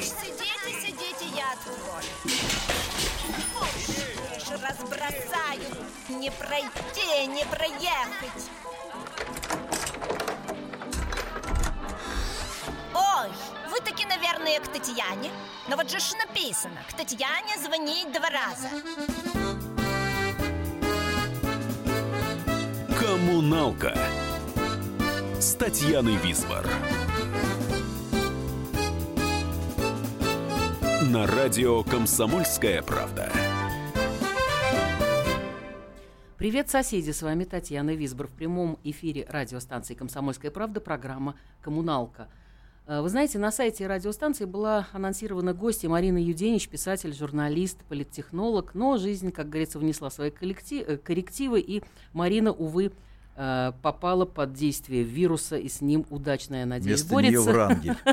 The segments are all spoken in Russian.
Сидите, сидите, я открою. Не пройти, не проехать. Ой, вы таки, наверное, к. Но вот же ж написано, к Татьяне звонить два раза. Коммуналка с Татьяной Висбор. На радио «Комсомольская правда». Привет, соседи! С вами Татьяна Висбор. В прямом эфире радиостанции «Комсомольская правда» программа «Коммуналка». Э, Вы знаете, на сайте радиостанции была анонсирована гостья Марина Юденич, писатель, журналист, политтехнолог, но жизнь, как говорится, внесла свои э, коррективы, и Марина, увы, э, попала под действие вируса, и с ним удачно, я надеюсь, Вместо нее борется. Врангель.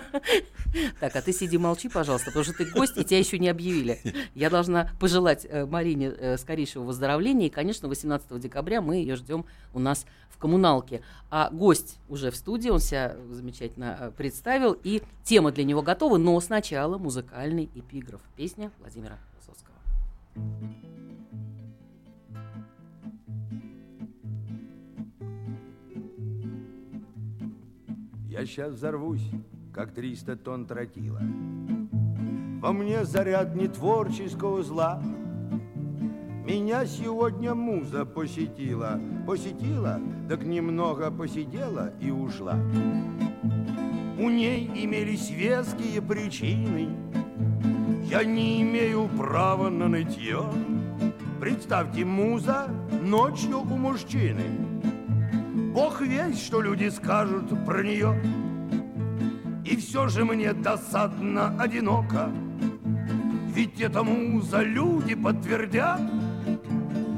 Так, а ты сиди молчи, пожалуйста, потому что ты гость, и тебя еще не объявили. Я должна пожелать э, Марине э, скорейшего выздоровления, и, конечно, 18 декабря мы ее ждем у нас в коммуналке. А гость уже в студии, он себя замечательно представил, и тема для него готова, но сначала музыкальный эпиграф. Песня Владимира Высоцкого. Я сейчас взорвусь, как 300 тонн тротила. Во мне заряд не творческого зла. Меня сегодня муза посетила. Посетила, так немного посидела и ушла. У ней имелись веские причины. Я не имею права на нытье. Представьте, муза ночью у мужчины. Бог весь, что люди скажут про нее. И все же мне досадно одиноко. Ведь этому за люди подтвердят,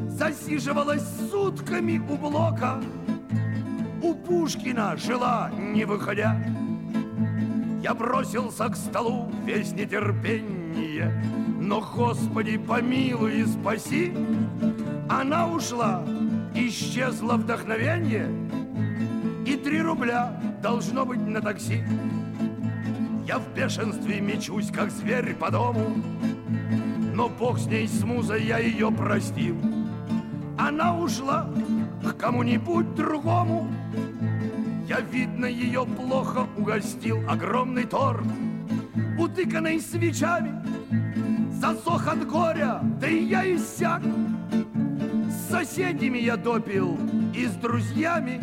Засиживалась сутками у блока, У Пушкина жила, не выходя. Я бросился к столу весь нетерпение, Но, Господи, помилуй и спаси, Она ушла, исчезло вдохновение, три рубля должно быть на такси. Я в бешенстве мечусь, как зверь по дому, Но бог с ней, с музой, я ее простил. Она ушла к кому-нибудь другому, Я, видно, ее плохо угостил. Огромный торт, утыканный свечами, Засох от горя, да и я иссяк. С соседями я допил и с друзьями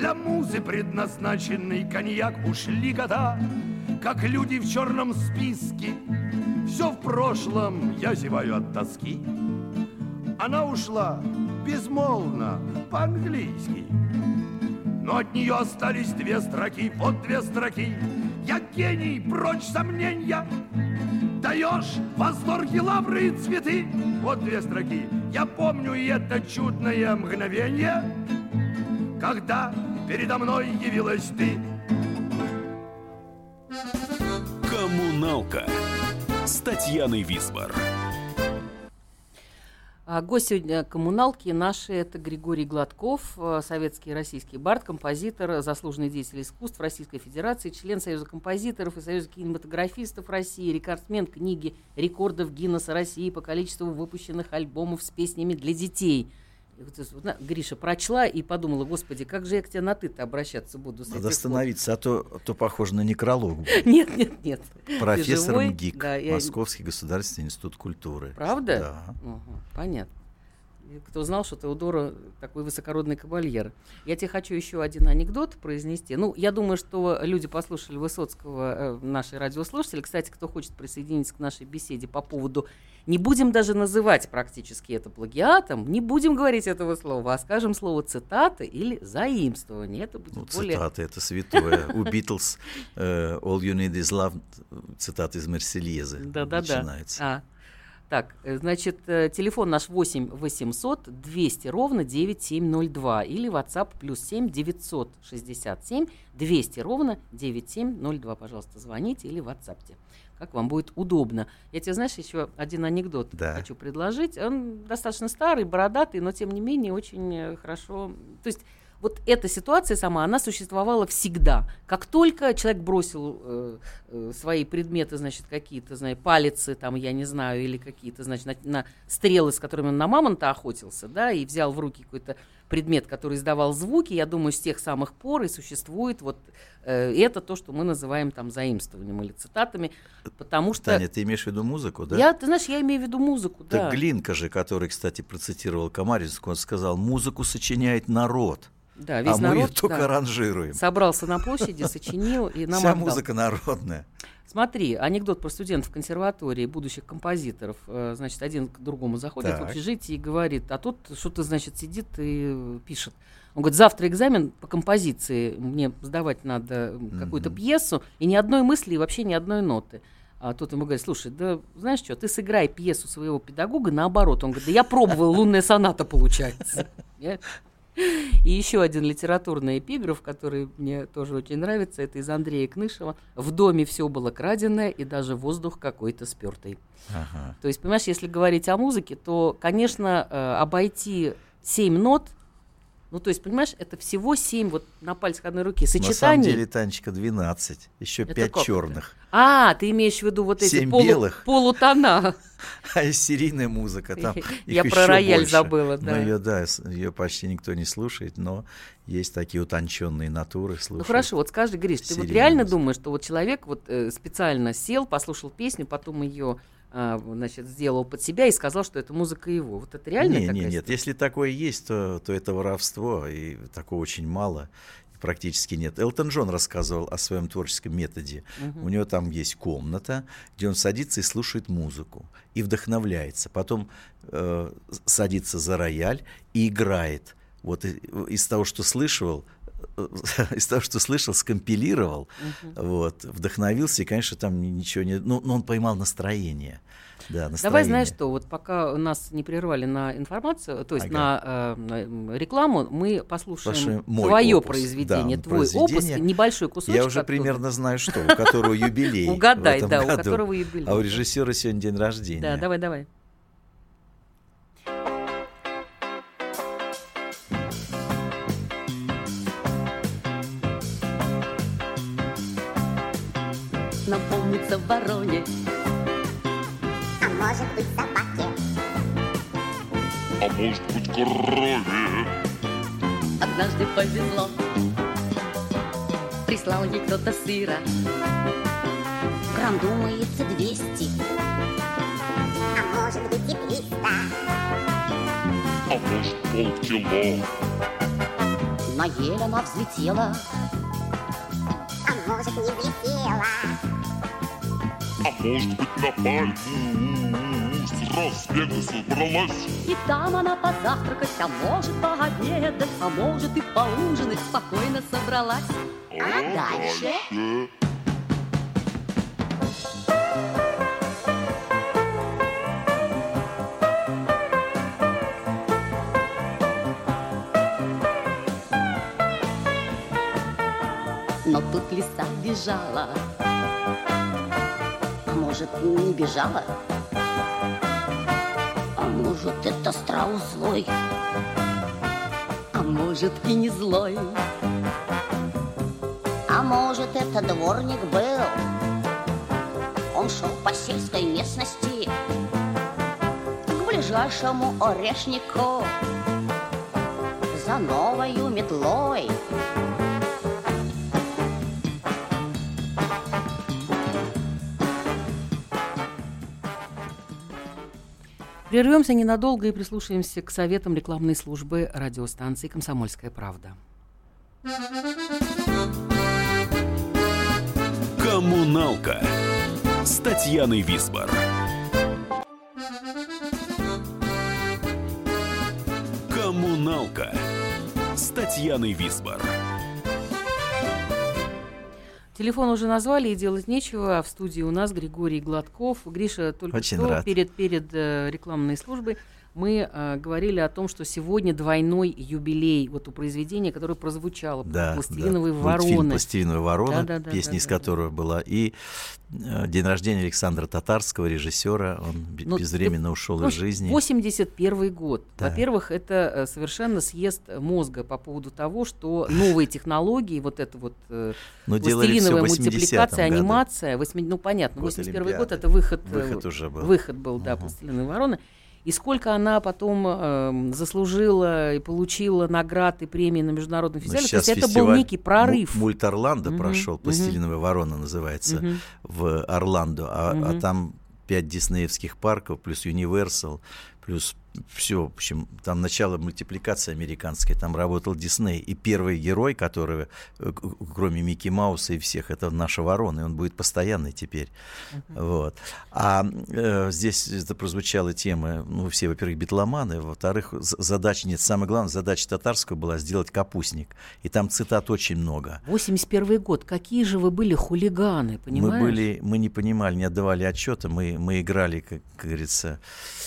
Для музы предназначенный коньяк Ушли года, как люди в черном списке. Все в прошлом, я зеваю от тоски. Она ушла безмолвно, по-английски. Но от нее остались две строки, вот две строки. Я гений, прочь сомнения Даешь восторги, лавры и цветы Вот две строки. Я помню это чудное мгновение Когда передо мной явилась ты Коммуналка с Татьяной Висбор. А гость сегодня коммуналки наши это Григорий Гладков, э, советский и российский бард, композитор, заслуженный деятель искусств Российской Федерации, член Союза композиторов и Союза кинематографистов России, рекордсмен книги рекордов Гиннесса России по количеству выпущенных альбомов с песнями для детей. Гриша прочла и подумала, господи, как же я к тебе на ты-то обращаться буду Надо пор?» остановиться, а то, а то похоже на некролог. Нет, нет, нет. Профессор? МГИК, Да, я- Московский государственный институт культуры. Правда? Да. Мгм, понятно. Кто знал, что Теодора такой высокородный кавальер. Я тебе хочу еще один анекдот произнести. Ну, я думаю, что люди послушали Высоцкого, э, наши радиослушатели. Кстати, кто хочет присоединиться к нашей беседе по поводу... Не будем даже называть практически это плагиатом, не будем говорить этого слова, а скажем слово цитата или заимствование. Это будет Ну, более... цитаты это святое. У Битлз э, All You Need Is Love, цитат из Марсельезы Да-да-да. начинается. А, так, э, значит, э, телефон наш 8 800 200 ровно 9702 или WhatsApp плюс 7 967 200 ровно 9702. Пожалуйста, звоните или WhatsAppте. Как вам будет удобно. Я тебе, знаешь, еще один анекдот Да. хочу предложить. Он достаточно старый, бородатый, но тем не менее очень э, хорошо. То есть вот эта ситуация сама, она существовала всегда. Как только человек бросил э, э, свои предметы, значит, какие-то, знаю, палицы, там, я не знаю, или какие-то, значит, на, на стрелы, с которыми он на мамонта охотился, да, и взял в руки какой-то предмет, который издавал звуки, я думаю, с тех самых пор и существует вот э, это то, что мы называем там заимствованием или цитатами, потому что... Таня, ты имеешь в виду музыку, да? Я, ты знаешь, я имею в виду музыку, так да. Глинка же, который, кстати, процитировал Комаринскую, он сказал, музыку сочиняет народ. Да, весь а народ, мы ее только да, ранжируем. собрался на площади, сочинил и нам Вся отдал. музыка народная. Смотри, анекдот про студентов консерватории, будущих композиторов. Э, Значит, один к другому заходит Так. в общежитие и говорит, а тут что-то, значит, сидит и э, пишет. Он говорит, завтра экзамен по композиции, мне сдавать надо м, какую-то Мгм. пьесу, и ни одной мысли, и вообще ни одной ноты. А тут ему говорит, слушай, да знаешь что, ты сыграй пьесу своего педагога наоборот. Он говорит, да я пробовал, лунная соната получается. И еще один литературный эпиграф, который мне тоже очень нравится, это из Андрея Кнышева. В доме все было краденое, и даже воздух какой-то спертый. Ага. То есть, понимаешь, если говорить о музыке, то, конечно, э, обойти семь нот, ну, то есть, понимаешь, это всего семь вот на пальцах одной руки На самом сочетаний. деле, Танечка, 12. Еще Это 5 как это? черных. А, ты имеешь в виду вот эти полу- белых. полутона. А и серийная музыка там Я про рояль больше. забыла, да. Но ее, да, ее почти никто не слушает, но есть такие утонченные натуры, слушают. Ну хорошо, вот скажи, Гриш, ты вот реально музыку. думаешь, что вот человек вот э, специально сел, послушал песню, потом ее, значит, сделал под себя и сказал, что это музыка его. Вот это реально не, такая не, нет, история? если такое есть, то, то это воровство, и такого очень мало, практически нет. Элтон Джон рассказывал о своем творческом методе. У него там есть комната, где он садится и слушает музыку, и вдохновляется. Потом э, садится за рояль и играет. Вот из того, что слышал, из того, что слышал, скомпилировал, вот, вдохновился, и, конечно, там ни- ничего не... Ну, но он поймал настроение. Да, Давай, настроение. знаешь что, вот пока нас не прервали на информацию, то есть Ага. на, э, на, рекламу, мы послушаем мой твое опус. произведение, Да, твой опус, небольшой кусочек. Я уже примерно знаю, что, у которого юбилей. Угадай, да, у которого юбилей. А у режиссера сегодня день рождения. Да, давай, давай. Напомнится вороне. А может быть собаке А может быть корове Однажды повезло. Прислал ей кто-то сыра. Грамм думается 200 А может быть и 300 А может полкило? На ель она взлетела. А может не может быть на пальму Сразу с бега собралась И там она позавтракать, а может пообедать А может и поужинать спокойно собралась. А дальше? Но тут лиса бежала. А может не бежала? А может это страус злой? А может и не злой? А может это дворник был Он шел по сельской местности К ближайшему орешнику За новою метлой Прервемся ненадолго и прислушаемся к советам рекламной службы радиостанции «Комсомольская правда». Коммуналка с Татьяной Висбор. Коммуналка с Татьяной Висбор. Телефон уже назвали, и делать нечего. А в студии у нас Григорий Гладков. Гриша только Очень что рад. перед, перед э, рекламной службой мы э, говорили о том, что сегодня двойной юбилей вот у произведения, которое прозвучало, Да, «Пластилиновые да. Мультфильм вороны». «Пластилиновые вороны», Да-да-да, песня из да-да-да. которого была, и э, день рождения Александра Татарского, режиссера, он бе- Ну, безвременно ушел Ну, из жизни. 81 год. Да. Во-первых, это э, совершенно съезд мозга по поводу того, что новые технологии, вот это вот э, Но всё пластилиновая в 80-м мультипликация, году. анимация, восьми- ну понятно, Год 81 год Олимпиады. это выход, э, Выход уже был. выход был, да, Мгм. «Пластилиновые вороны». И сколько она потом эм, заслужила и получила наград и премии на международных Но фестивалях. То есть это был некий прорыв. Му- Мульт Орландо Мгм, прошел, мгм. «Пластилиновая ворона» называется, Мгм. в Орландо, а, а Мгм. там пять диснеевских парков, плюс Universal, плюс все, в общем, там начало мультипликации американской, там работал Дисней, и первый герой, который, э, кроме Микки Мауса и всех, это наша ворона, и он будет постоянный теперь. Вот. А э, здесь это прозвучала тема, ну, все, во-первых, битломаны, во-вторых, задача, нет, самое главное, задача татарского была сделать капустник, и там цитат очень много. 81 год. Какие же вы были хулиганы, понимаешь? Мы были, мы не понимали, не отдавали отчета, мы, мы играли, как, как говорится,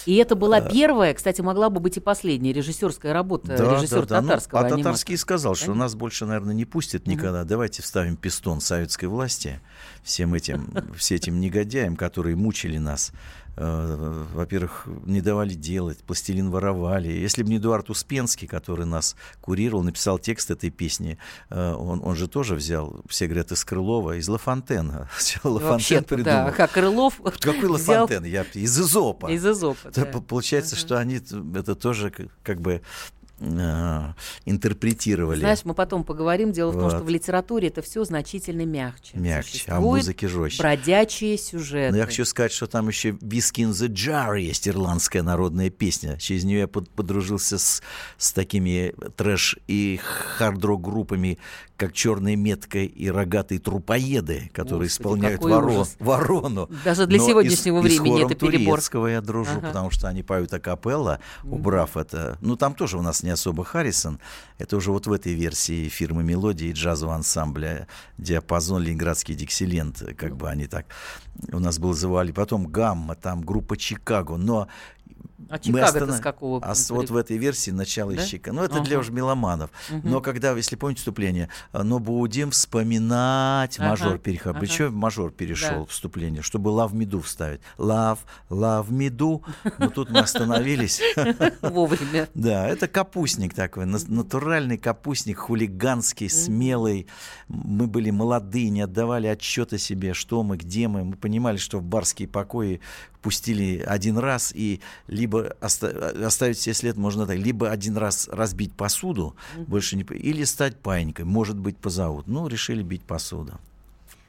И это была первая, кстати, могла бы быть и последняя режиссерская работа режиссера да, ну, татарского а аниматора. Татарский сказал, что нас больше, наверное, не пустят никогда. Давайте вставим пистон советской власти всем этим, все этим негодяям, которые мучили нас. Э, Во-первых, не давали делать, пластилин воровали. Если бы не Эдуард Успенский, который нас курировал, написал текст этой песни, э, он, он же тоже взял, все говорят, из Крылова, из Ла Фонтена. Ла Фонтен Вообще-то, да. придумал. Как Крылов Какой Ла взял Фонтен? Я, из Изопа. из Изопа. Да. по- Получается, что они это тоже как бы интерпретировали Знаешь, мы потом поговорим. Дело в том, что Вот. в литературе это все значительно мягче. мягче, а в музыке жестче. бродячие сюжеты. Но я хочу сказать, что там еще «Whiskey in the Jar» есть ирландская народная песня. Через нее я под- подружился с, с такими трэш- и хард-рок группами, как «Черная метка» и «Рогатые трупоеды», которые Господи, исполняют ужас. ворону. Даже для Но сегодняшнего и и времени хором это перебор. турецкого я дружу, Ага. потому что они поют акапелла, убрав это. Ну, там тоже у нас не особо Харрисон. Это уже вот в этой версии фирмы «Мелодии» и джазового ансамбля «Диапазон», «Ленинградский диксилент», как бы они так у нас был звали. Потом «Гамма», там группа «Чикаго». Но А мы Чикаго-то останов- с какого? А с- вот в этой версии начало Да? из Чикаго. Ну, это для Ага. уж меломанов. Но когда, если помните вступление, а, но будем вспоминать, Ага, мажор переход. ага. Причем мажор перешел Да. вступление, чтобы me do вставить. Love me do. Но тут мы остановились. Вовремя. Да, это капустник такой, натуральный капустник, хулиганский, смелый. Мы были молодые, не отдавали отчета себе, что мы, где мы. Мы понимали, что в барские покои пустили один раз, и либо оста- оставить себе след можно так, либо один раз разбить посуду, больше не... Или стать паинькой, может быть, позовут. Ну, решили бить посуду.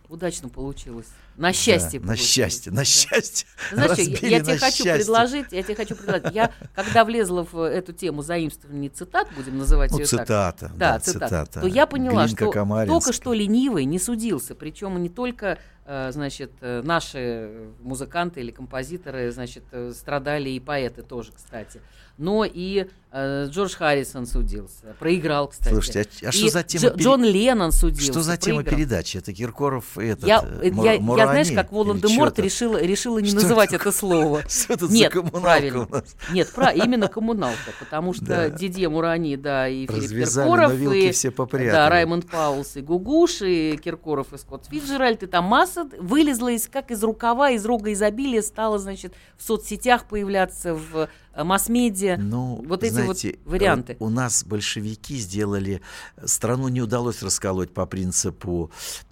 Удачно получилось. На счастье. Да, на счастье, на Да. счастье. Знаешь, что, я, Разбили я на тебе хочу счастье. предложить, я тебе хочу предложить. Я, когда влезла в эту тему заимствования цитат, будем называть Ну, ее так, цитата. да, цитата, цитата. то я поняла, Глинка что только что ленивый не судился. Причем не только, значит, э, наши музыканты или композиторы, значит, э, страдали и поэты тоже, кстати. Но и э, Джордж Харрисон судился. Проиграл, кстати. Слушайте, а- а что И за тема Дж- пере- Джон Леннон судился. Что за тема проиграл. передачи? Это Киркоров и этот Я, э, э, Мур- я, я, Мурани знаешь, как Волан-де-Морт решила, решила не Что называть такое? это слово. Что это Нет, за правильно. Нет, про, именно коммуналка, потому что Да. Дидье Мурани, да, и Филипп Развязали, Киркоров, и все попрятали. да, Раймонд Паулс, и Гугуш, и Киркоров, и Скотт Фиджеральд, и там масса вылезла из, как из рукава, из рога изобилия, стала, значит, в соцсетях появляться, в масс-медиа. Ну, вот эти знаете, вот варианты. э, У нас большевики сделали, страну не удалось расколоть по принципу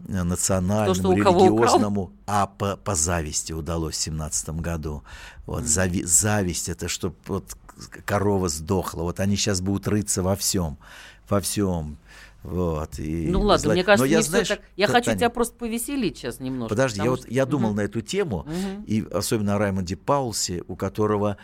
э, национальному, Кто что религиозному, а по, по зависти удалось в семнадцатом году. Вот зави- зависть это что вот корова сдохла. Вот они сейчас будут рыться во всем, во всем. Вот, и Ну ладно, зла- мне кажется, Но я, знаешь, так. Я хочу Таня, тебя просто повеселить сейчас немножко. Подожди, я потому вот что- я думал Мгм. на эту тему, Мгм. и особенно о Раймонде Паулсе, у которого,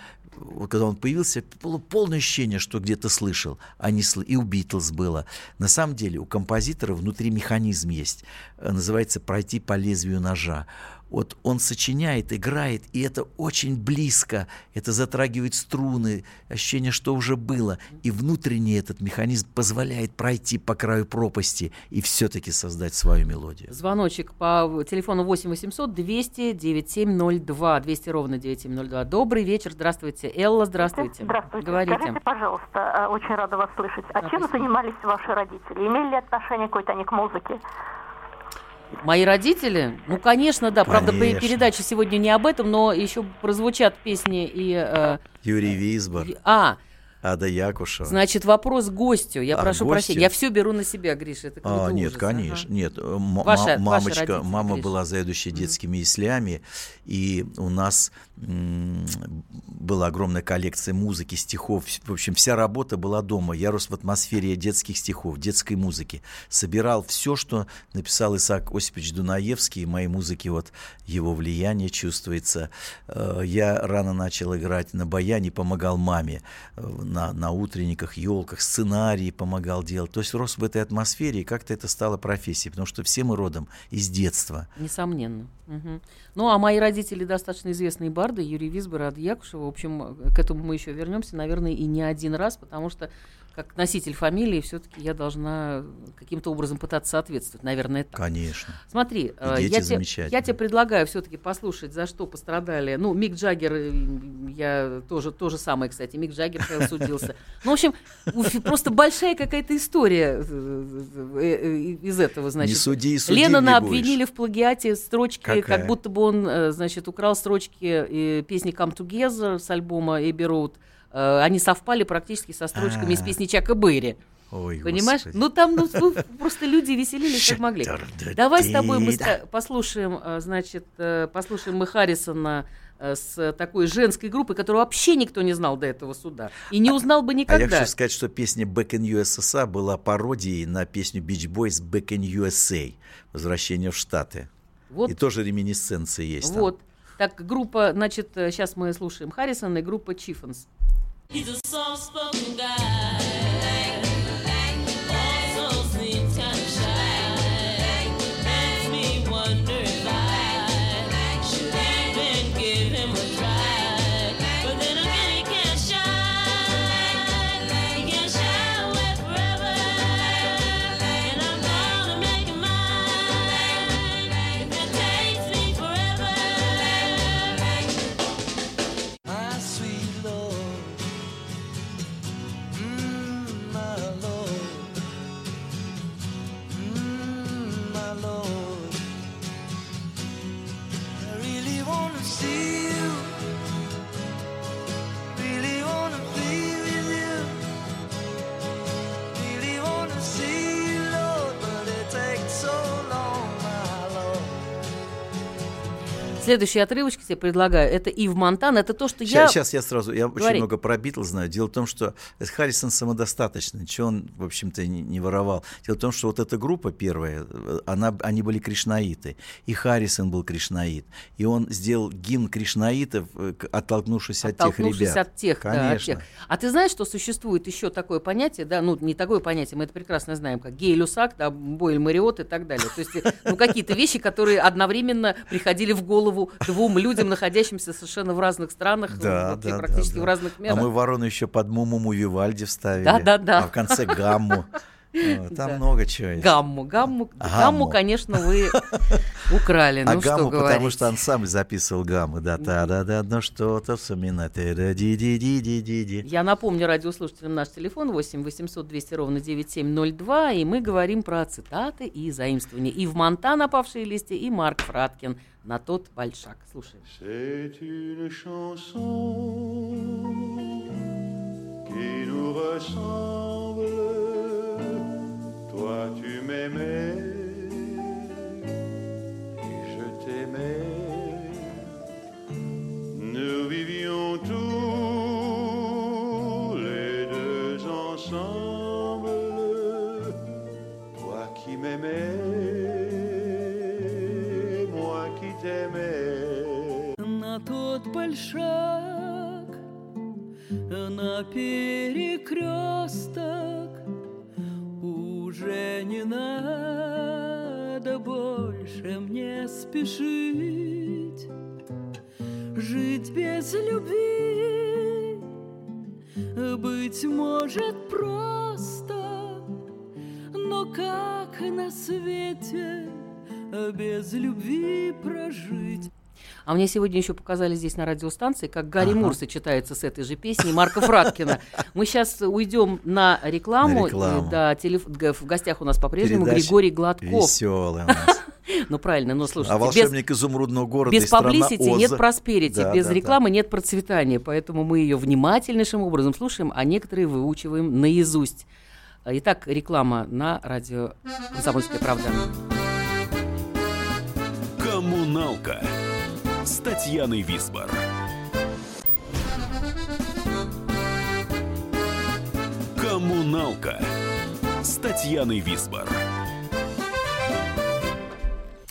когда он появился, было полное ощущение, что где-то слышал, а не сл... и у Битлз было. На самом деле у композитора внутри механизм есть, э, называется «пройти по лезвию ножа». Вот он сочиняет, играет, и это очень близко, это затрагивает струны, ощущение, что уже было, и внутренний этот механизм позволяет пройти по краю пропасти и все-таки создать свою мелодию. Звоночек по телефону 8 800 200 9702, 200 ровно 9702. Добрый вечер, здравствуйте. Элла, здравствуйте. Здравствуйте. Говорите. Скажите, пожалуйста, э, очень рада вас слышать. А Да, чем спасибо. занимались ваши родители? Имели ли отношение какое-то они к музыке? Мои родители? Ну, конечно, да. Правда, Конечно. передача сегодня не об этом, но еще прозвучат песни и... э, Юрий Висбор, а, Ада Якушева. значит, вопрос гостю. Я А, прошу гостю? прощения. Я все беру на себя, Гриша. Это А, нет, ужас. конечно, Ага. нет. м- Ваши- ваши мамочка, родители, мама Гриш. была заведующей детскими яслями, и у нас была огромная коллекция музыки, стихов. В общем, вся работа была дома. Я рос в атмосфере детских стихов, детской музыки. Собирал все, что написал Исаак Осипович Дунаевский. В моей музыке вот его влияние чувствуется. Э, Я рано начал играть на баяне, помогал маме э, на, на утренниках, елках, сценарии помогал делать. То есть рос в этой атмосфере, и как-то это стало профессией, потому что все мы родом из детства. Несомненно. Мгм. Ну, а мои родители достаточно известные барды, Юрий Висбор и Ада Якушева. В общем, к этому мы еще вернемся, наверное, и не один раз, потому что как носитель фамилии все-таки я должна каким-то образом пытаться соответствовать, наверное, так. Конечно. Смотри, э, я, тебе, я тебе предлагаю все-таки послушать, за что пострадали. Ну, Мик Джаггер, э, я тоже то же самое, кстати. Мик Джаггер судился. Ну, в общем, просто большая какая-то история э, из этого, значит. не суди и суди Леннона обвинили в плагиате строчки, Какая? как будто бы он, значит, украл строчки песни Come Together с альбома Эбби Роуд. Э, Они совпали практически со строчками из А. песни Чака Берри. Ой, Понимаешь? Господи. Ну там ну, ну, просто люди веселились как могли. Давай с тобой мы послушаем, э, значит, э, послушаем мы Харрисона с такой женской группой, которую вообще никто не знал до этого суда. И не узнал бы А я никогда. хочу сказать, что песня Back in USSR была пародией на песню Beach Boys Back in USA «Возвращение в Штаты». Вот, И тоже реминисценции есть там. Так, группа, значит, сейчас мы слушаем Харрисона и группа Чиффенс. He's a soft-spoken guy. Следующий отрывочек тебе предлагаю. Это Ив Монтан. Это то, что я... Сейчас, я сразу, я очень Говори. много про Битлз знаю. Дело в том, что Харрисон самодостаточный, ничего он, в общем-то, не, не воровал. Дело в том, что вот эта группа первая, э, она, они были кришнаиты, и Харрисон был кришнаит, и он сделал гимн кришнаитов, э, к- оттолкнувшись от тех Оттолкнувшись ребят. от тех, да, от Конечно. тех. А ты знаешь, что существует еще такое понятие, да, ну, не такое понятие, мы это прекрасно знаем, как гей-люсак, да, Бойль Мариот и так далее. То есть, э, ну, какие-то вещи, которые одновременно приходили в голову двум людям, находящимся совершенно в разных странах, Да, вообще да, практически да, в да. разных А мирах. мы ворону еще под Мумуму Вивальди вставили. Да, да, да. А в конце гамму. Вот, Там Да. много чего есть. Гамму, гамму, Гамму. гамму, конечно, вы украли. А Ну, что гамму, потому что ансамбль записывал гаммы. Да, та да да ну что-то вспоминать. да ди ди ди ди ди ди Я напомню радиослушателям наш телефон 8 800 200 ровно 9702, и мы говорим про цитаты и заимствования. И в Монтана «Павшие листья», и Марк Фраткин на тот большак. Слушаем. Chanson qui nous ressemble. Toi, tu m'aimais et je t'aimais. Nous vivions tous les deux ensemble. Toi qui m'aimais, moi qui t'aimais. На тот большак, на перекресток Уже не надо больше мне спешить. Жить без любви Быть может просто Но как на свете без любви прожить А мне сегодня еще показали здесь на радиостанции, как Гарри Ага. Мур сочетается с этой же песней Марка Фраткина. Мы сейчас уйдем на рекламу. На рекламу. И, Да, телеф- в гостях у нас по-прежнему Передача Григорий Гладков. Веселая у нас. Ну правильно, но слушайте, А без, волшебник изумрудного города без паблисити нет просперити, Да, без да, да. рекламы нет процветания, поэтому мы ее внимательнейшим образом слушаем, а некоторые выучиваем наизусть. Итак, реклама на радио «Комсомольская правда». Коммуналка с Татьяной Висбор. Коммуналка с Татьяной Висбор.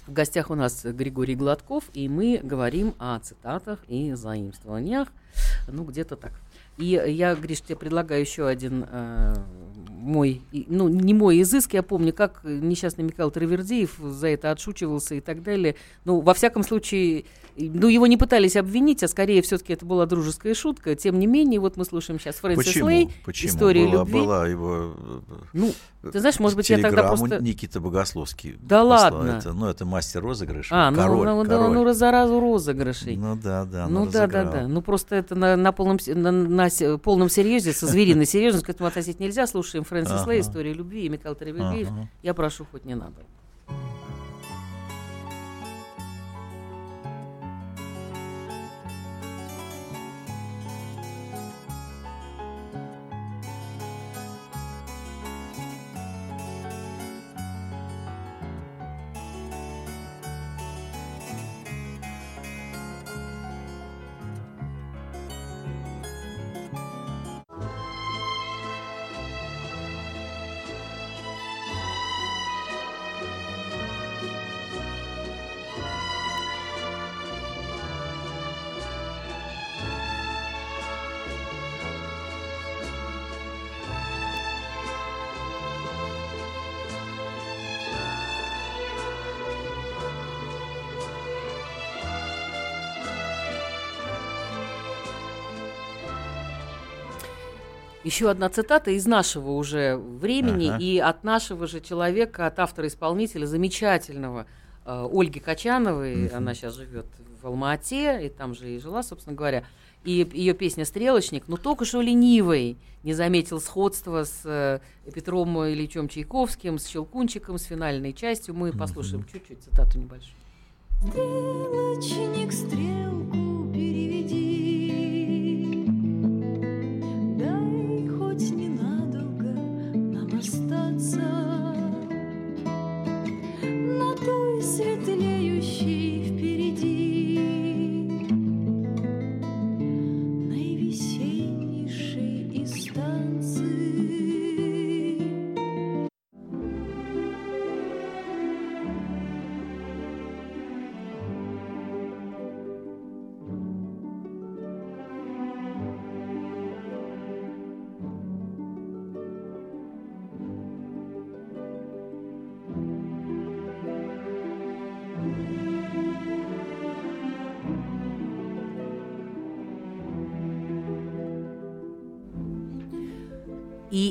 В гостях у нас Григорий Гладков, и мы говорим о цитатах и заимствованиях. Ну, где-то так. И я, Гриш, тебе предлагаю еще один э, мой, ну, не мой изыск, я помню, как несчастный Михаил Травердиев за это отшучивался и так далее. Ну, во всяком случае, ну, его не пытались обвинить, а скорее все-таки это была дружеская шутка. Тем не менее, вот мы слушаем сейчас Фрэнсис Почему? Лей, Почему? «История была, любви». Была его... Ну, ты знаешь, может быть, я тогда просто- Никита Богословский Да ладно? Это, ну, это мастер розыгрыша. А, ну, король, ну, да, король. ну, за разу розыгрышей. Ну да, да, Ну ну, да, да, да. Ну просто это на, на полном, на, на полном серьезе, со звериной серьезностью к этому относить нельзя. Слушаем Фрэнсис Ага. Лей, «История любви» и Михаил Тревельгеев. Ага. Я прошу, хоть не надо. Еще одна цитата из нашего уже времени Ага. и от нашего же человека, от автора-исполнителя замечательного э, Ольги Качановой. Мгм. Она сейчас живет в Алма-Ате, и там же и жила, собственно говоря. И ее песня «Стрелочник», ну только что ленивый, не заметил сходства с э, Петром Ильичем Чайковским, с Щелкунчиком, с финальной частью. Мы послушаем чуть-чуть цитату небольшую. Стрелочник, стрелку so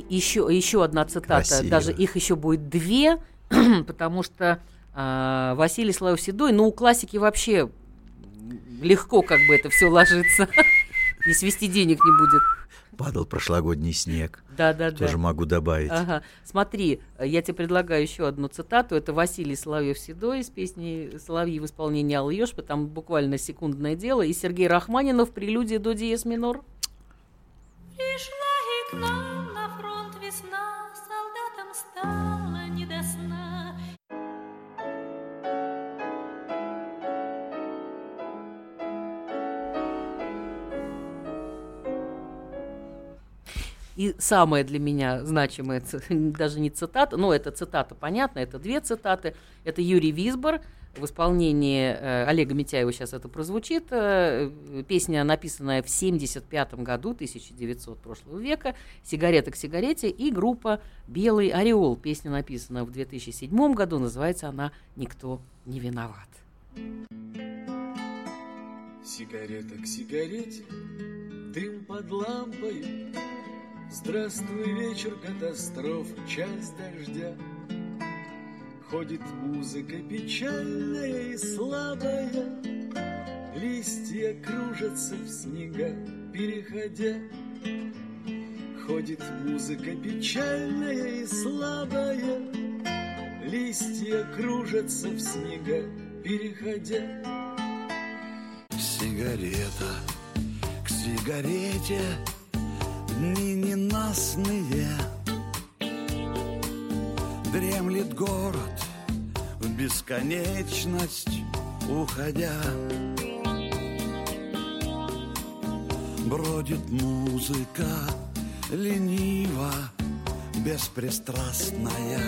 еще, еще одна цитата, Красиво. даже их еще будет две, потому что а, Василий Славов Седой, ну, у классики вообще легко как бы это все ложится. И свести денег не будет. Падал прошлогодний снег. Да, да, да. Тоже могу добавить. Ага. Смотри, я тебе предлагаю еще одну цитату. Это Василий Соловьев Седой из песни Соловьи в исполнении Аллы Ёшпы. Там буквально секундное дело. И Сергей Рахманинов прелюдия до диез минор. Пришла и к нам И самая для меня значимая, ц- даже не цитата, но это цитата, понятно, это две цитаты. Это Юрий Висбор в исполнении э, Олега Митяева сейчас это прозвучит. Э, песня, написанная в 75 году, 1900 прошлого века, «Сигарета к сигарете» и группа «Белый ореол». Песня написана в 2007 году, называется она «Никто не виноват». Сигарета к сигарете, дым под лампой. Здравствуй, вечер катастроф, час дождя. Ходит музыка печальная и слабая, Листья кружатся в снега, переходя. Ходит музыка печальная и слабая, Листья кружатся в снега, переходя. Сигарета к сигарете Дни ненастные. Дремлет город в бесконечность уходя. Бродит музыка лениво, беспристрастная.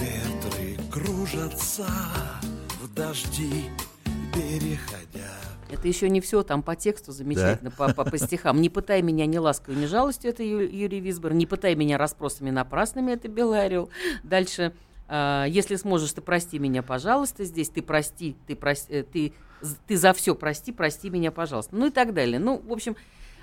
Ветры кружатся в дожди, переходя Это еще не все, там по тексту замечательно, по, по, по стихам. Не пытай меня ни лаской, ни жалостью, это Ю- Юрий Висбор. Не пытай меня расспросами напрасными, это Белый Орел. Дальше, а, если сможешь, ты прости меня, пожалуйста. Здесь ты прости, ты, прос- э, ты, ты за все прости, прости меня, пожалуйста. Ну и так далее. Ну, в общем,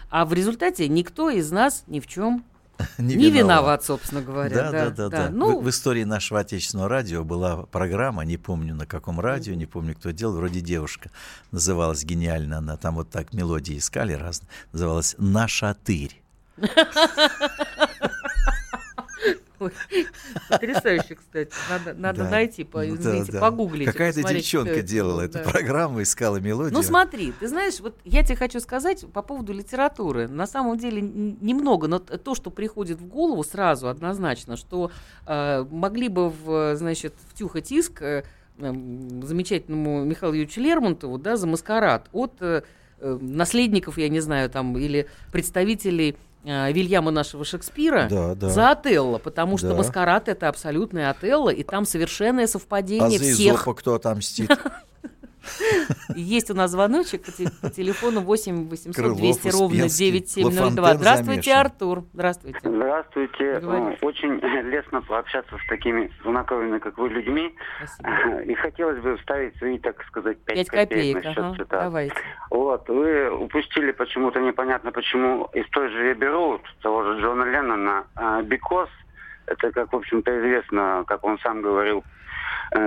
а в результате никто из нас ни в чем Не не, виноват. виноват, собственно говоря. Да, да, да, да. Ну, В, в истории нашего отечественного радио была программа, не помню на каком радио, не помню, кто делал, вроде девушка называлась гениально, она там вот так мелодии искали разные, называлась «Наша тырь». Ой, Потрясающе, кстати. Надо, надо Да. найти, по, Ну да, извините, да. погуглить. и Какая-то девчонка это делала эту да. программу, искала мелодию. Ну смотри, ты знаешь, вот я тебе хочу сказать по поводу литературы. На самом деле немного, но то, что приходит в голову сразу однозначно, что э, могли бы, в, значит, втюхать иск э, м, замечательному Михаилу Юрьевичу Лермонтову, да, за маскарад от э, э, наследников, я не знаю, там, или представителей Вильяма нашего Шекспира Да, да. за Отелло, потому что Да. маскарад это абсолютное Отелло, и там совершенное А совпадение за всех Изопа кто отомстит? есть у нас звоночек по, те- по телефону 8 800 Крылов, 200 ровно Успенский, 9702. Лафонтен Здравствуйте, замешан. Артур. Здравствуйте. Здравствуйте. Говорите. Э, Очень лестно пообщаться с такими знакомыми, как вы, людьми. И хотелось бы вставить свои, так сказать, пять, Пять копеек, копеек, насчет давайте. Вот, вы упустили почему-то непонятно почему из той же Эбби того же Джона Леннона, а, «Because» это, как, в общем-то, известно, как он сам говорил,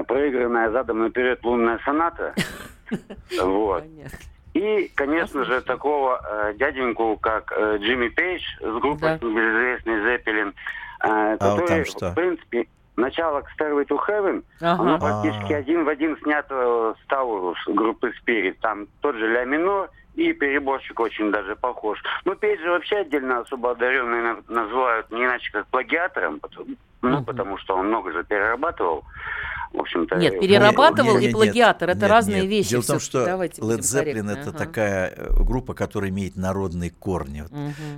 проигранная задом наперед лунная соната. Вот. И, конечно же, такого э, дяденьку, как э, Джимми Пейдж с группой небезызвестный Зеппелин, э, А вот который, что? в принципе, начало Stairway to Heaven, Ага. оно А. практически один в один снято с Таурус группы Spirit. Там тот же ля минор и переборщик очень даже похож. Но Пейджа вообще отдельно особо одаренный на- называют не иначе как плагиатором, ну, потому что он много же перерабатывал. В общем-то, Нет, э, перерабатывал Нет, и нет, плагиатор, это нет, разные нет. вещи. Дело в том, что Давайте Led Zeppelin это ага. такая э, группа, которая имеет народные корни. Вот,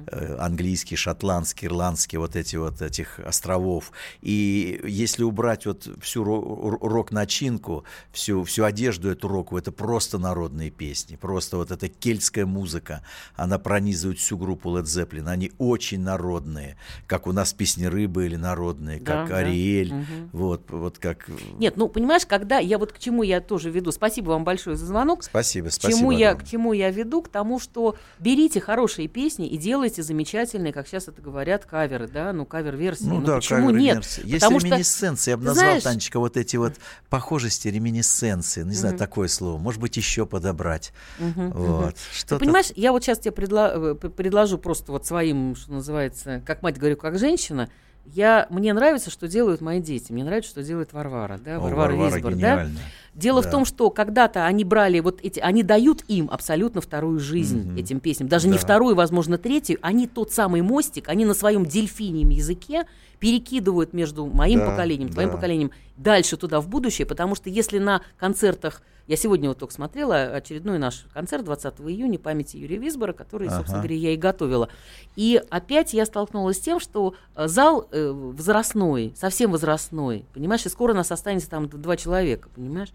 э, английский, шотландский, ирландский, вот эти вот этих островов. И если убрать вот всю ро- ро- рок-начинку, всю, всю одежду эту року, это просто народные песни. Просто вот эта кельтская музыка, она пронизывает всю группу Led Zeppelin. Они очень народные, как у нас песни были народные, Да, как да. Ариэль, Мгм. вот, вот как... Нет, ну понимаешь, когда я вот к чему я тоже веду. Спасибо вам большое за звонок. Спасибо, К спасибо. чему, я, к чему я веду? К тому, что берите хорошие песни и делайте замечательные, как сейчас это говорят, каверы, да, ну кавер-версии. Ну, да, почему нет? Есть Потому что, реминисценции, я бы назвал, знаешь, Танечка, вот эти вот похожести, реминисценции, не знаю, Мгм. такое слово, может быть, еще подобрать. Мгм, Вот. Что-то- Ты понимаешь, я вот сейчас тебе предла- э, предложу просто вот своим, что называется, как мать говорю, как женщина. Я, мне нравится, что делают мои дети. Мне нравится, что делает Варвара, да, О, Варвара, Варвара Висбор, да. Дело в Да. том, что когда-то они брали вот эти, они дают им абсолютно вторую жизнь Мгм. этим песням, даже не Да. вторую, возможно, третью. Они тот самый мостик, они на своем дельфиньем языке перекидывают между моим Да, поколением, твоим да. поколением дальше туда в будущее, потому что если на концертах, я сегодня вот только смотрела очередной наш концерт 20 июня памяти Юрия Висбора, который, собственно Ага. говоря, я и готовила. И опять я столкнулась с тем, что э, зал э, возрастной, совсем возрастной, понимаешь, и скоро нас останется там два человека, понимаешь?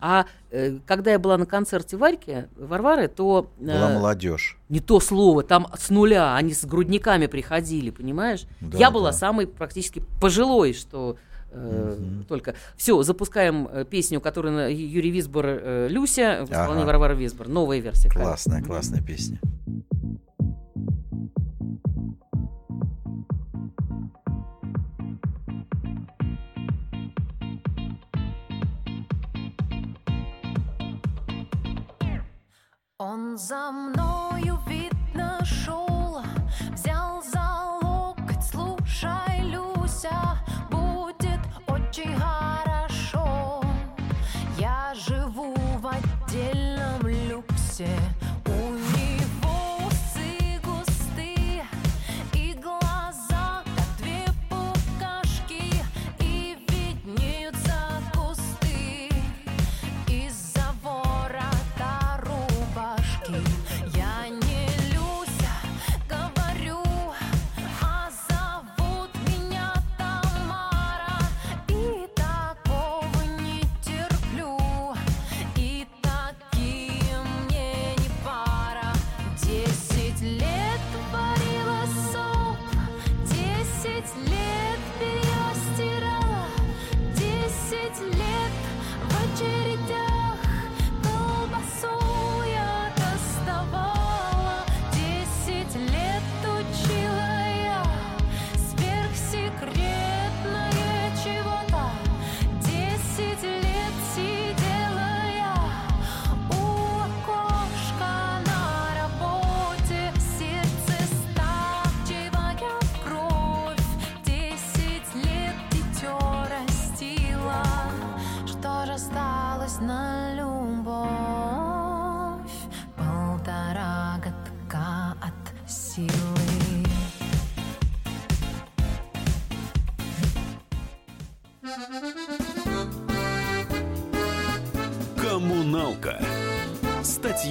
А э, когда я была на концерте Варьки, Варвары, то... э, Была молодежь. не то слово, там с нуля, они с грудниками приходили, понимаешь? Да, я была да. самой практически пожилой, что э, только. Все, запускаем э, песню, которую Юрий Висбор, э, Люся, в исполнении Ага. Варвары Висбор, новая версия. Классная, классная песня. За мною,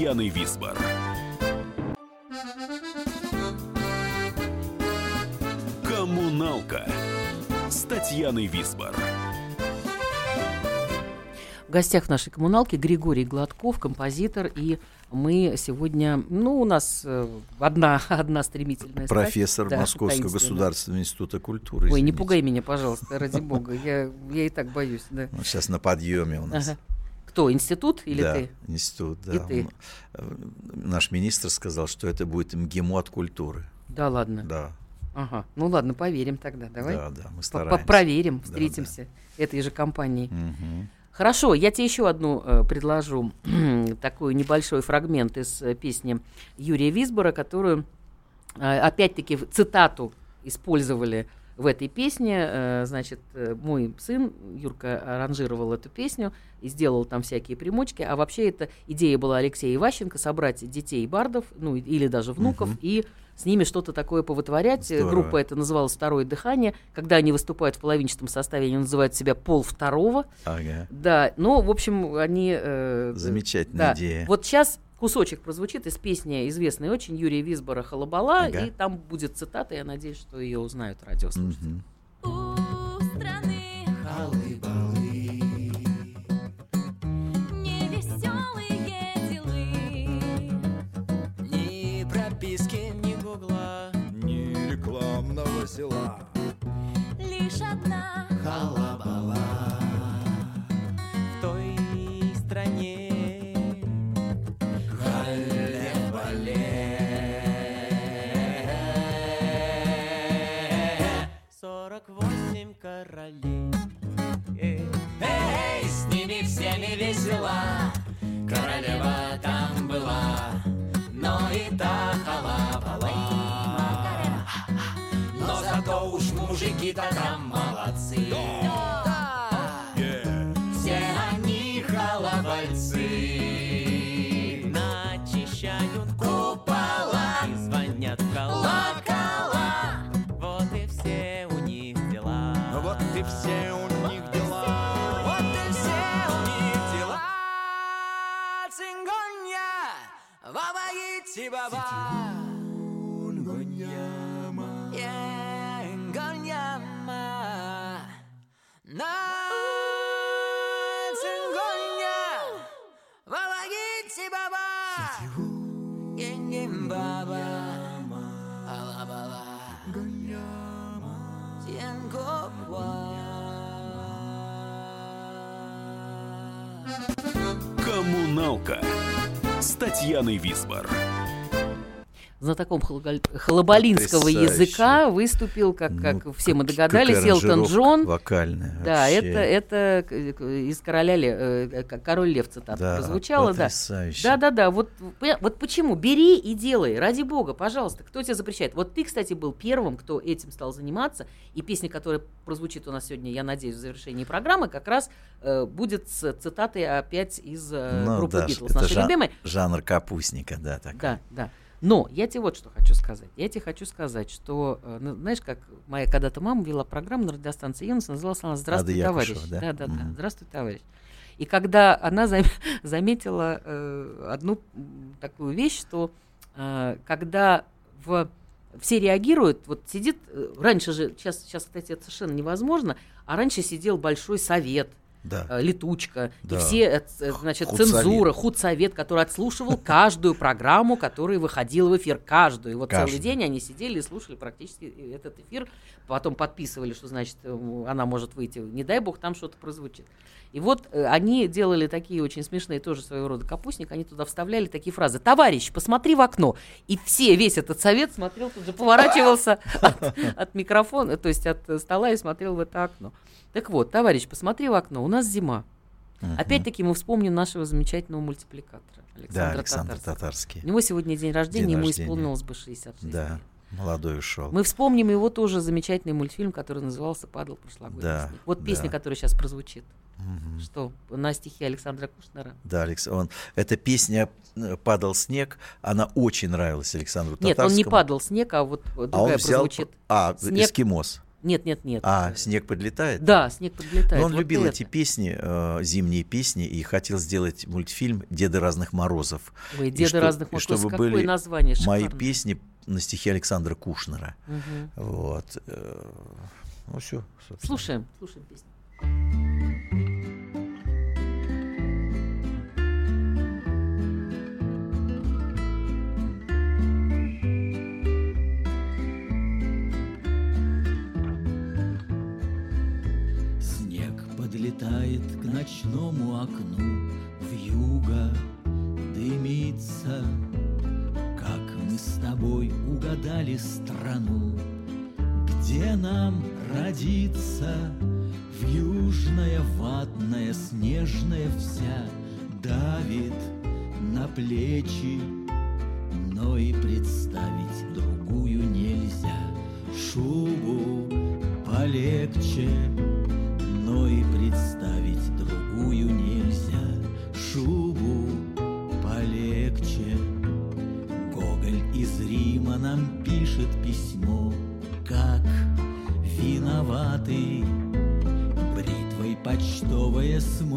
Татьяной Висбор. Коммуналка с Татьяной Висбор. В гостях нашей коммуналке Григорий Гладков, композитор, и мы сегодня, ну, у нас э, одна, одна стремительная страсть. Профессор Да, Московского государственного института культуры. Ой, не пугай меня, пожалуйста, ради бога. Я, я и так боюсь, да. Он сейчас на подъеме у нас. Ага. Кто, институт или да, ты? институт, да. И ты. Наш министр сказал, что это будет МГИМО от культуры. Да ладно. Да. Ага. Ну ладно, поверим тогда. Давай. Да, да, мы стараемся. Проверим, Да, встретимся этой же компанией. Мгм. Хорошо, я тебе еще одну э, предложу такой небольшой фрагмент из э, песни Юрия Висбора, которую э, опять-таки цитату использовали в этой песне. Э, значит, э, мой сын Юрка аранжировал эту песню и сделал там всякие примочки. А вообще эта идея была Алексея Иващенко собрать детей бардов, ну или даже внуков, Мгм. и с ними что-то такое повытворять. Э, Здорово. Группа это называлась «Второе дыхание». Когда они выступают в половинчатом составе, они называют себя «пол второго». Ага. Да, ну, в общем, они... э, Замечательная да. идея. Вот сейчас кусочек прозвучит из песни известной очень Юрия Висбора «Халабала», Ага. и там будет цитата, я надеюсь, что ее узнают радиослушатели. Невеселые делы. Ни прописки, ни гугла, ни рекламного села. Лишь одна Халабала Santa Татьяной Висбор. Знатоком холоболинского Потрясающе. языка выступил, как, как Ну, все мы как- догадались, Элтон Джон. вокальная Да, вообще. это, это к- из короля Ле- э, король Лев цитата Да, прозвучала, да. потрясающе. Да, да, да. Вот, поня- вот почему? Бери и делай, ради бога, пожалуйста. Кто тебе запрещает? Вот ты, кстати, был первым, кто этим стал заниматься. И песня, которая прозвучит у нас сегодня, я надеюсь, в завершении программы, как раз э, будет с цитатой опять из э, Ну группы да, Битлз, нашей жан- любимой. жанр капустника, да, так. Да, да. Но я тебе вот что хочу сказать. Я тебе хочу сказать, что, э, ну, знаешь, как моя когда-то мама вела программу на радиостанции Юнус, называлась она «Здравствуй, Ада товарищ». Якушева, да? Да, да, да. Мгм. «Здравствуй, товарищ». И когда она зам- заметила э, одну такую вещь, что э, когда в все реагируют, вот сидит, э, раньше же, сейчас, сейчас, кстати, это совершенно невозможно, а раньше сидел большой совет, Да. э, летучка, и Да. все, э, значит, Худсовет. цензура, худсовет, который отслушивал каждую программу, которая выходила в эфир, каждую. И вот целый Каждую. день они сидели и слушали практически этот эфир, потом подписывали, что, значит, э, она может выйти, не дай бог, там что-то прозвучит. И вот э, они делали такие очень смешные тоже своего рода капустник, они туда вставляли такие фразы. Товарищ, посмотри в окно. И все, весь этот совет смотрел, тут же поворачивался от, от микрофона, то есть от стола и смотрел в это окно. Так вот, товарищ, посмотри в окно, у нас зима. Опять-таки мы вспомним нашего замечательного мультипликатора Александра, Да, Александр. Татарский. У него сегодня день рождения, День ему рождения. исполнилось бы 66 Да, лет. молодой ушел. Мы вспомним его тоже замечательный мультфильм, который назывался «Падал прошлогодний Да, снег». Вот песня, которая сейчас прозвучит. Мгм. Что, на стихи Александра Кушнера? Да, Алекс, он, эта песня э, «Падал снег», она очень нравилась Александру Нет, он Татарскому. не падал снег, а вот другая а он взял, прозвучит. а, Снег- эскимос. Нет, нет, нет. А, снег подлетает? Да, снег подлетает. Но он вот любил это. эти песни, э, зимние песни, и хотел сделать мультфильм «Деды разных морозов». Ой, И «Деды что- разных морозов», чтобы какое были название мои песни на стихи Александра Кушнера. Мгм. Вот. э, Ну, все, Слушаем, слушаем песню. Подлетает к ночному окну В юго дымится. Как мы с тобой угадали страну Где нам родиться В южная ватная снежная вся Давит на плечи Но и представить другую нельзя Шубу полегче но и представить другую нельзя. Шубу полегче. Гоголь из Рима нам пишет письмо,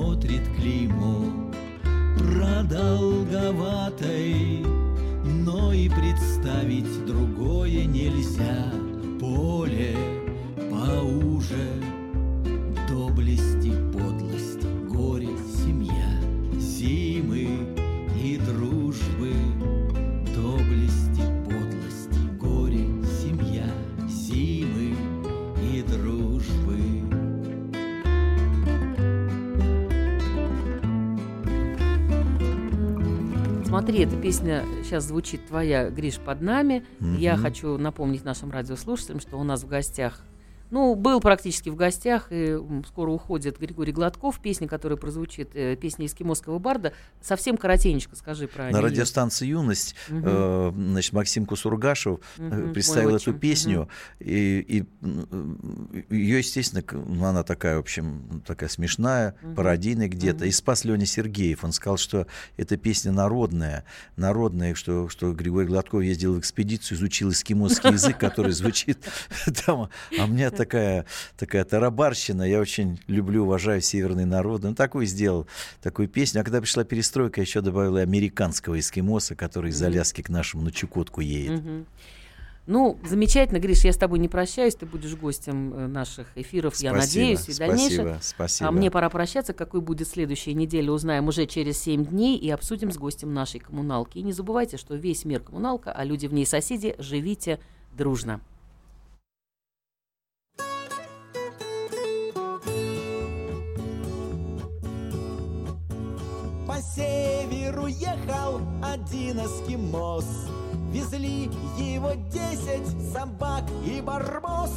смотрит клеймо, продолговатой, но и представить другое нельзя. Поле поуже, Смотри, эта песня сейчас звучит твоя, Гриш, под нами. Я Мгм. хочу напомнить нашим радиослушателям, что у нас в гостях ну, был практически в гостях, и скоро уходит Григорий Гладков. Песня, которая прозвучит, э, песня эскимосского барда. Совсем коротенько скажи про На радиостанции «Юность» Мгм. э, значит, Максим Кусургашев э, Мгм, представил эту песню, и, ее, естественно, ну, она такая, в общем, такая смешная, Мгм. пародийная где-то. Мгм. И спас Леня Сергеев. Он сказал, что эта песня народная, народная, что, что Григорий Гладков ездил в экспедицию, изучил эскимосский язык, который звучит там. А мне от такая, такая тарабарщина. Я очень люблю, уважаю северные народы. Ну, такую сделал, такую песню. А когда пришла перестройка, я еще добавил и американского эскимоса, который из Аляски к нашему на Чукотку едет. Ну, замечательно, Гриш, я с тобой не прощаюсь, ты будешь гостем э, наших эфиров, я Спасибо, надеюсь, и дальнейших. спасибо, спасибо. А мне пора прощаться, какой будет следующая неделя, узнаем уже через 7 дней и обсудим с гостем нашей коммуналки. И не забывайте, что весь мир коммуналка, а люди в ней соседи, живите дружно. По северу ехал один эскимос Везли его десять собак и барбос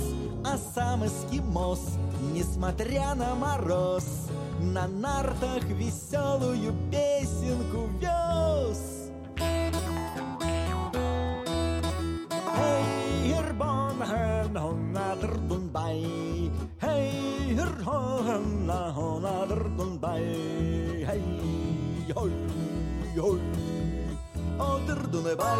А сам эскимос, несмотря на мороз На нартах веселую песенку вез Hey, Herbon, Honadr Dunbay. Hey, Herbon, Honadr Dunbay. Hey, hoi, hoi, Одр Дунбай.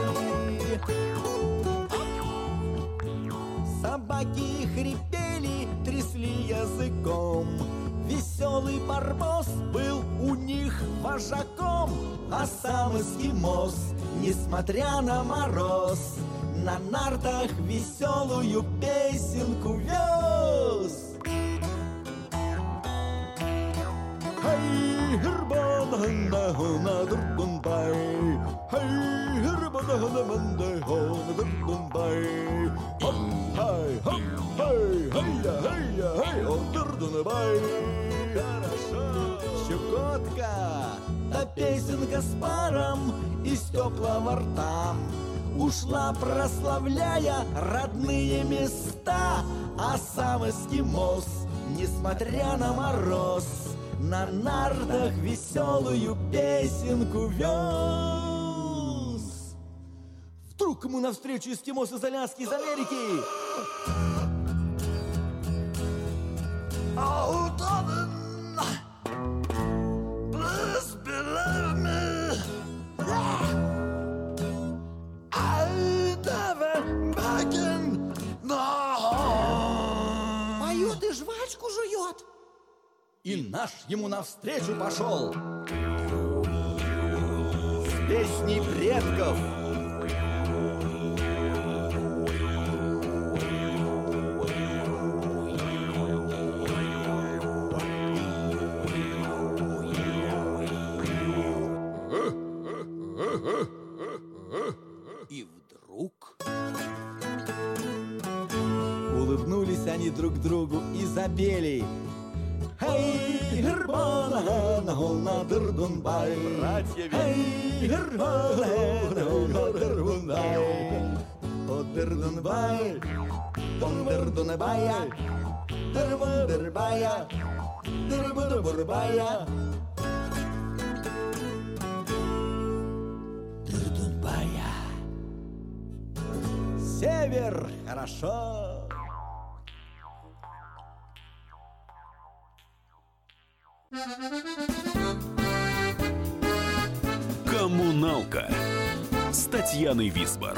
Собаки хрипели, трясли языком. Веселый барбос был у них вожаком, а сам эскимос, несмотря на мороз, на нартах веселую песенку вез. Хей, гербана, хона, дурдунбай. Хей, гербана, хона, хона, дурдунбай. Хоп, хай, хоп, хей, хейя, хейя, хей, о, дурдунбай. Хорошо. Щекотка, та песенка с паром из теплого рта. Ушла, прославляя родные места, а сам эскимос, несмотря на мороз, на нартах веселую песенку вез. Вдруг ему навстречу эскимос из Аляски, из Америки. Please И наш ему навстречу пошел. С песней предков. Дырбурбурбая. Дырдунбая. Север хорошо. «Коммуналка» с Татьяной Висбор.